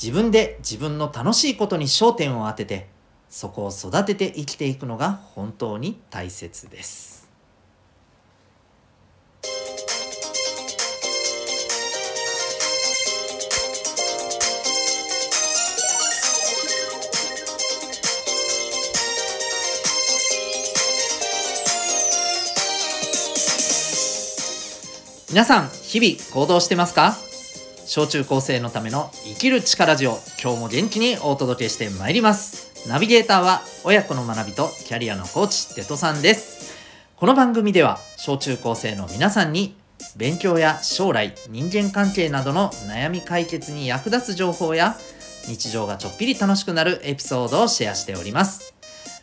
自分で自分の楽しいことに焦点を当ててそこを育てて生きていくのが本当に大切です。皆さん日々行動してますか？小中高生のための生きる力ジオ。今日も元気にお届けしてまいります。ナビゲーターは親子の学びとキャリアのコーチテトさんです。この番組では小中高生の皆さんに勉強や将来人間関係などの悩み解決に役立つ情報や日常がちょっぴり楽しくなるエピソードをシェアしております。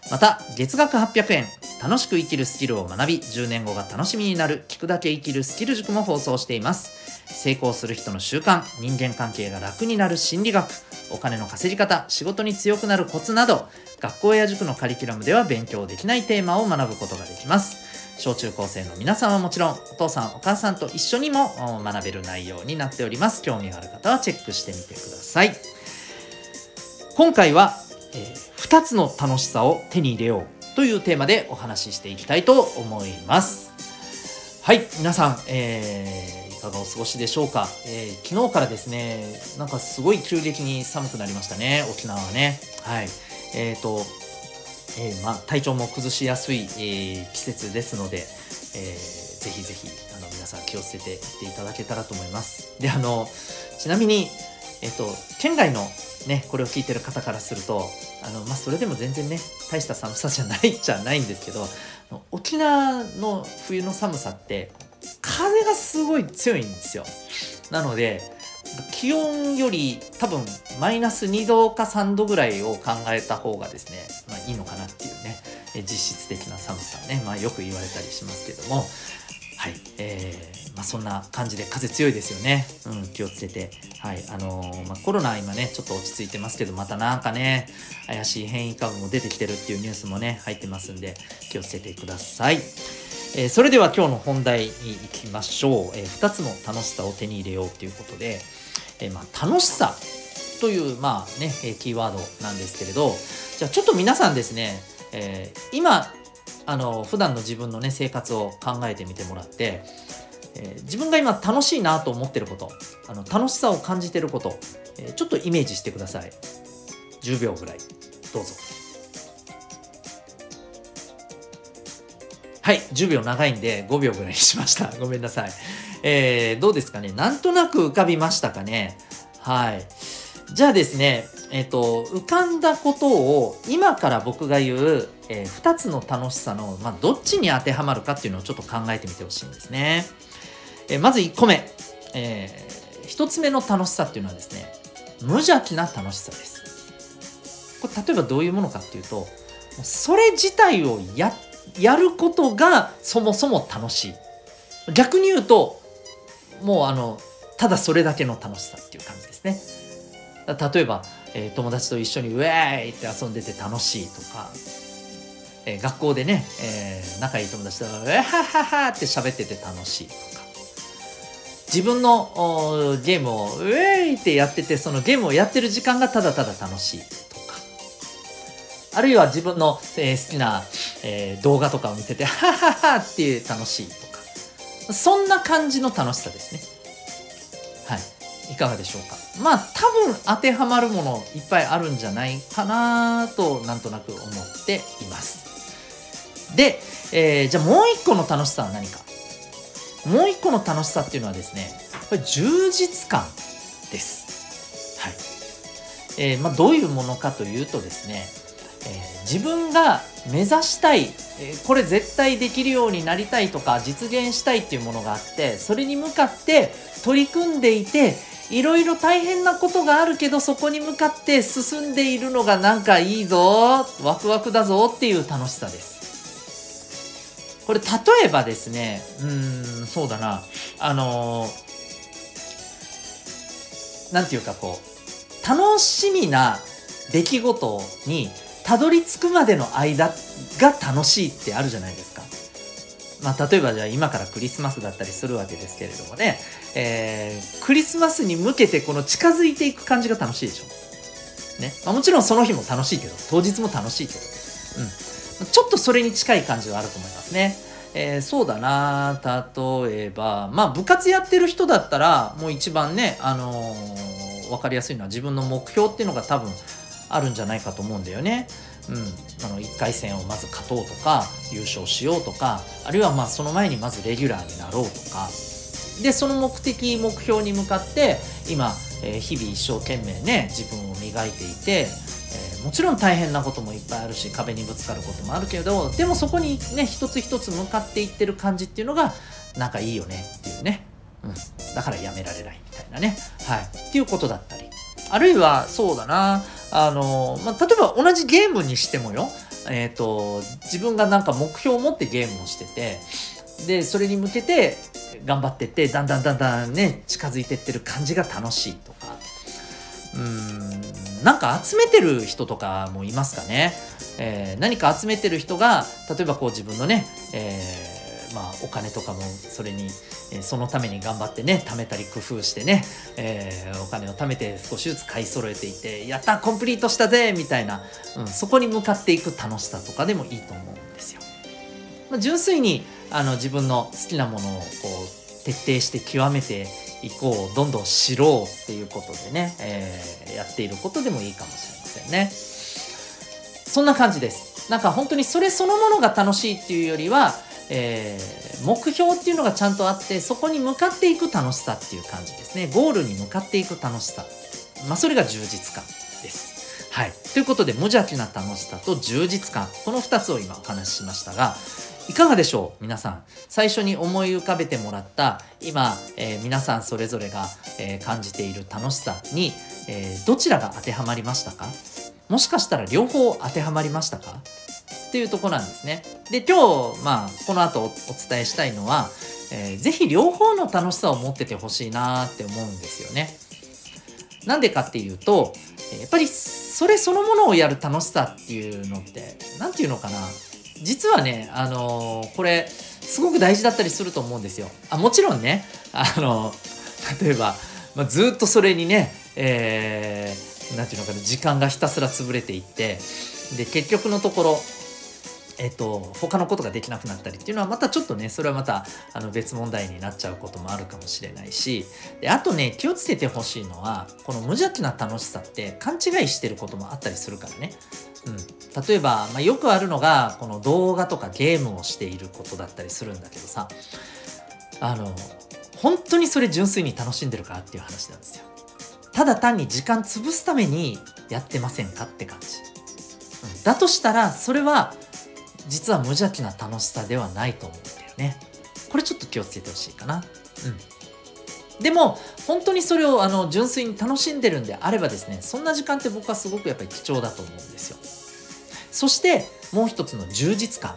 また月額800円楽しく生きるスキルを学び10年後が楽しみになる聞くだけ生きるスキル塾も放送しています。成功する人の習慣人間関係が楽になる心理学お金の稼ぎ方仕事に強くなるコツなど学校や塾のカリキュラムでは勉強できないテーマを学ぶことができます。小中高生の皆さんはもちろんお父さんお母さんと一緒にも学べる内容になっております。興味がある方はチェックしてみてください。今回は、えー2つの楽しさを手に入れようというテーマでお話ししていきたいと思います。はい皆さん、えー、かがお過ごしでしょうか、えー、昨日からですねなんかすごい急激に寒くなりましたね沖縄はね。はい。えーとえー、まあ、体調も崩しやすい、えー、季節ですので、えー、ぜひぜひあの皆さん気をつけていっていただけたらと思います。であのちなみにえっ、と県外のね、これを聞いてる方からするとあの、まあ、それでも全然ね大した寒さじゃないじゃないんですけど沖縄の冬の寒さって風がすごい強いんですよなので気温より多分マイナス2度か3度ぐらいを考えた方がですね、まあ、いいのかなっていうね実質的な寒さね、まあ、よく言われたりしますけどもはい、えー、まあ、そんな感じで風強いですよね。うん、気をつけて。はい、あのー、まあ、コロナ今ね、ちょっと落ち着いてますけど、またなんかね、怪しい変異株も出てきてるっていうニュースもね、入ってますんで、気をつけてください。えー、それでは今日の本題に行きましょう。え2つの楽しさを手に入れようということで、えまあ、楽しさという、まあね、キーワードなんですけれど、じゃあちょっと皆さんですね、え今あの普段の自分のね生活を考えてみてもらって、え、自分が今楽しいなと思ってることあの楽しさを感じてること、え、ちょっとイメージしてください。10秒ぐらい。どうぞ。はい10秒長いんで5秒ぐらいにしました。ごめんなさい、えー、どうですかね？なんとなく浮かびましたかね？はい。じゃあですねえっ、ー、と浮かんだことを今から僕が言うえー、2つの楽しさの、まあ、どっちに当てはまるかっていうのをちょっと考えてみてほしいんですね。えー、まず1個目、えー、1つ目の楽しさっていうのはですね無邪気な楽しさです。これ例えばどういうものかっていうとそれ自体をややることがそもそも楽しい。逆に言うともうあのただそれだけの楽しさっていう感じですね。例えば、えー、友達と一緒にウェーイって遊んでて楽しいとかえー、学校でね、えー、仲いい友達と「うわははは」って喋ってて楽しいとか自分のゲームを「ウェイ!」ってやっててそのゲームをやってる時間がただただ楽しいとかあるいは自分の、えー、好きな、えー、動画とかを見てて「ははは」っていう楽しいとか。そんな感じの楽しさですね。はい。いかがでしょうか。まあ多分当てはまるものいっぱいあるんじゃないかなとなんとなく思っています。で、えー、じゃあもう一個の楽しさは何か。もう一個の楽しさっていうのはですねこれ充実感です。はい。えーまあ、どういうものかというとですね、えー、自分が目指したい、えー、これ絶対できるようになりたいとか実現したいっていうものがあってそれに向かって取り組んでいていろいろ大変なことがあるけどそこに向かって進んでいるのがなんかいいぞワクワクだぞっていう楽しさです。これ例えばですねうんそうだなあの何て言うかこう楽しみな出来事にたどり着くまでの間が楽しいってあるじゃないですか。まあ、例えばじゃあ今からクリスマスだったりするわけですけれどもね、えー、クリスマスに向けてこの近づいていく感じが楽しいでしょ。ね。まあ、もちろんその日も楽しいけど、当日も楽しいけど、うん。ちょっとそれに近い感じはあると思いますね。えー、そうだな例えば、まあ部活やってる人だったら、もう一番ね、あのー、分かりやすいのは自分の目標っていうのが多分あるんじゃないかと思うんだよね。うん、あの1回戦をまず勝とうとか優勝しようとかあるいはまあその前にまずレギュラーになろうとか。でその目的目標に向かって今、えー、日々一生懸命ね自分を磨いていて、えー、もちろん大変なこともいっぱいあるし壁にぶつかることもあるけどでもそこにね一つ一つ向かっていってる感じっていうのがなんかいいよねっていうね、うん、だからやめられないみたいなね。はい。っていうことだったり。あるいはそうだな。あの、まあ、例えば同じゲームにしてもよ、えっ、ー、と、自分がなんか目標を持ってゲームをしてて、で、それに向けて頑張ってって、だんだんだんだんね、近づいてってる感じが楽しいとか、うん、なんか集めてる人とかもいますかね。えー、何か集めてる人が、例えばこう自分のね、えーまあ、お金とかもそれに、えそのために頑張ってね貯めたり工夫してね、えー、お金を貯めて少しずつ買い揃えていてやったコンプリートしたぜみたいな、うん、そこに向かっていく楽しさとかでもいいと思うんですよ。まあ、純粋にあの自分の好きなものをこう徹底して極めていこうどんどん知ろうっていうことでね、えー、やっていることでもいいかもしれませんね。そんな感じです。なんか本当にそれそのものが楽しいっていうよりはえー、目標っていうのがちゃんとあってそこに向かっていく楽しさっていう感じですね。ゴールに向かっていく楽しさまあそれが充実感です。はい。ということで無邪気な楽しさと充実感。この2つを今お話ししましたがいかがでしょう皆さん。最初に思い浮かべてもらった今、えー、皆さんそれぞれが、えー、感じている楽しさに、えー、どちらが当てはまりましたか？もしかしたら両方当てはまりましたか？っていうとこなんですね。で、今日、まあ、この後お伝えしたいのは、えー、ぜひ両方の楽しさを持っててほしいなって思うんですよね。なんでかっていうと、やっぱりそれそのものをやる楽しさっていうのって、何て言うのかな。実はね、あのー、これ、すごく大事だったりすると思うんですよ。あもちろんね、あのー、例えば、まあ、ずっとそれにね、えー、て言うのかな、時間がひたすら潰れていって、で、結局のところ、えっと、他のことができなくなったりっていうのはまたちょっとねそれはまたあの別問題になっちゃうこともあるかもしれないしであとね気をつけてほしいのはこの無邪気な楽しさって勘違いしてることもあったりするからね。うん、例えば、まあ、よくあるのがこの動画とかゲームをしていることだったりするんだけどさあの本当にそれ純粋に楽しんでるかっていう話なんですよ。ただ単に時間潰すためにやってませんかって感じ。うん、だとしたらそれは実は無邪気な楽しさではないと思うんだよね。これちょっと気をつけてほしいかな。うん。でも本当にそれをあの純粋に楽しんでるんであればですねそんな時間って僕はすごくやっぱり貴重だと思うんですよそしてもう一つの充実感、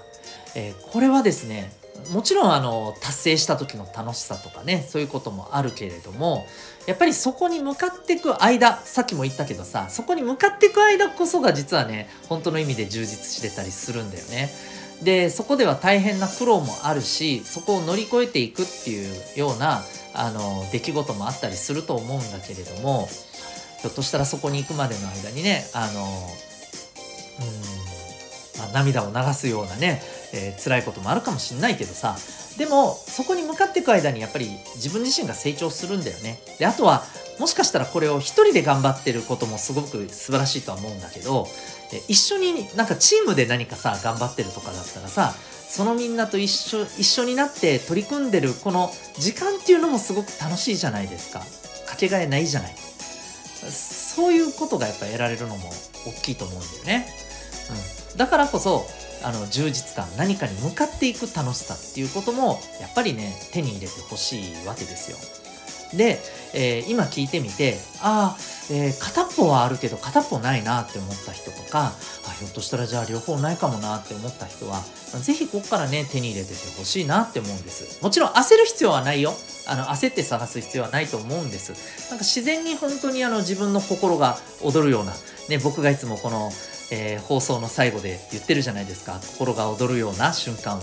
えー、これはですねもちろんあの達成した時の楽しさとかねそういうこともあるけれどもやっぱりそこに向かっていく間さっきも言ったけどさそこに向かっていく間こそが実はね本当の意味で充実してたりするんだよね。でそこでは大変な苦労もあるしそこを乗り越えていくっていうようなあの出来事もあったりすると思うんだけれどもひょっとしたらそこに行くまでの間にねあのうん、まあ、涙を流すようなねえー、辛いこともあるかもしんないけどさでもそこに向かっていく間にやっぱり自分自身が成長するんだよね。であとはもしかしたらこれを一人で頑張ってることもすごく素晴らしいとは思うんだけど一緒になんかチームで何かさ頑張ってるとかだったらさそのみんなと一緒一緒になって取り組んでるこの時間っていうのもすごく楽しいじゃないですか。かけがえないじゃない。そういうことがやっぱ得られるのも大きいと思うんだよね、うん、だからこそあの充実感何かに向かっていく楽しさっていうこともやっぱりね手に入れてほしいわけですよ。で、えー、今聞いてみてああ、えー、片っぽはあるけど片っぽないなって思った人とかあひょっとしたらじゃあ両方ないかもなって思った人は是非ここからね手に入れててほしいなって思うんです。もちろん焦る必要はないよ。あの焦って探す必要はないと思うんです。なんか自然に本当にあの自分の心が躍るようなね僕がいつもこのえー、放送の最後で言ってるじゃないですか。心が躍るような瞬間を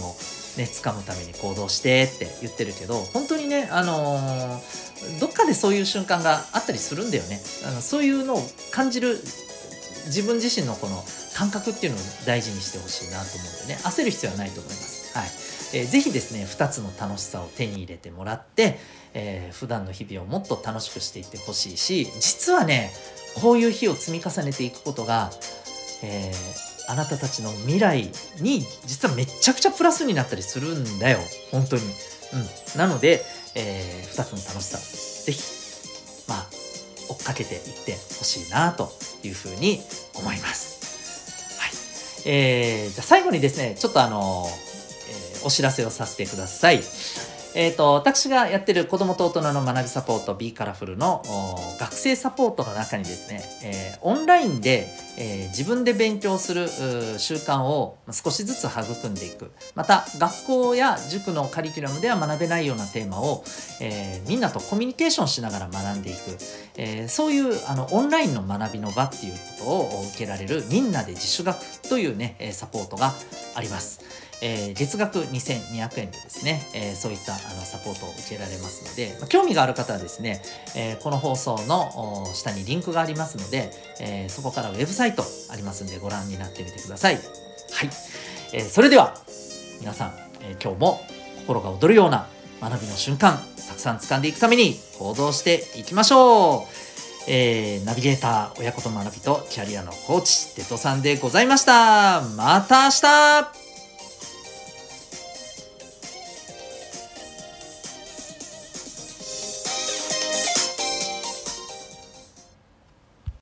ね掴むために行動してって言ってるけど本当にねあのー、どっかでそういう瞬間があったりするんだよね。あのそういうのを感じる自分自身のこの感覚っていうのを大事にしてほしいなと思うんでね。焦る必要はないと思います。はい。えー、ぜひですね2つの楽しさを手に入れてもらって、えー、普段の日々をもっと楽しくしていってほしいし実はねこういう日を積み重ねていくことが、えー、あなたたちの未来に実はめちゃくちゃプラスになったりするんだよ本当に。うん、なので、えー、2つの楽しさをぜひまあ追っかけていってほしいなというふうに思います。はいえー、じゃ最後にですねちょっとあの、え、お知らせをさせてください。えっ、ー、と、私がやってる子供と大人の学びサポート B カラフルの学生サポートの中にですね、えー、オンラインで、えー、自分で勉強する習慣を少しずつ育んでいく。また、学校や塾のカリキュラムでは学べないようなテーマを、えみんなとコミュニケーションしながら学んでいく。えそういうあのオンラインの学びの場っていうことを受けられるみんなで自主学というね、サポートがあります。えー、月額2200円でですね、えー、そういったあのサポートを受けられますので、まあ、興味がある方はですね、えー、この放送の下にリンクがありますので、えそこからウェブサイトありますんでご覧になってみてください。はい。えそれでは、皆さん、え今日も心が躍るような学びの瞬間、たくさん掴んでいくために行動していきましょう。えー、ナビゲーター、親子と学びとキャリアのコーチ、テトさんでございました。また明日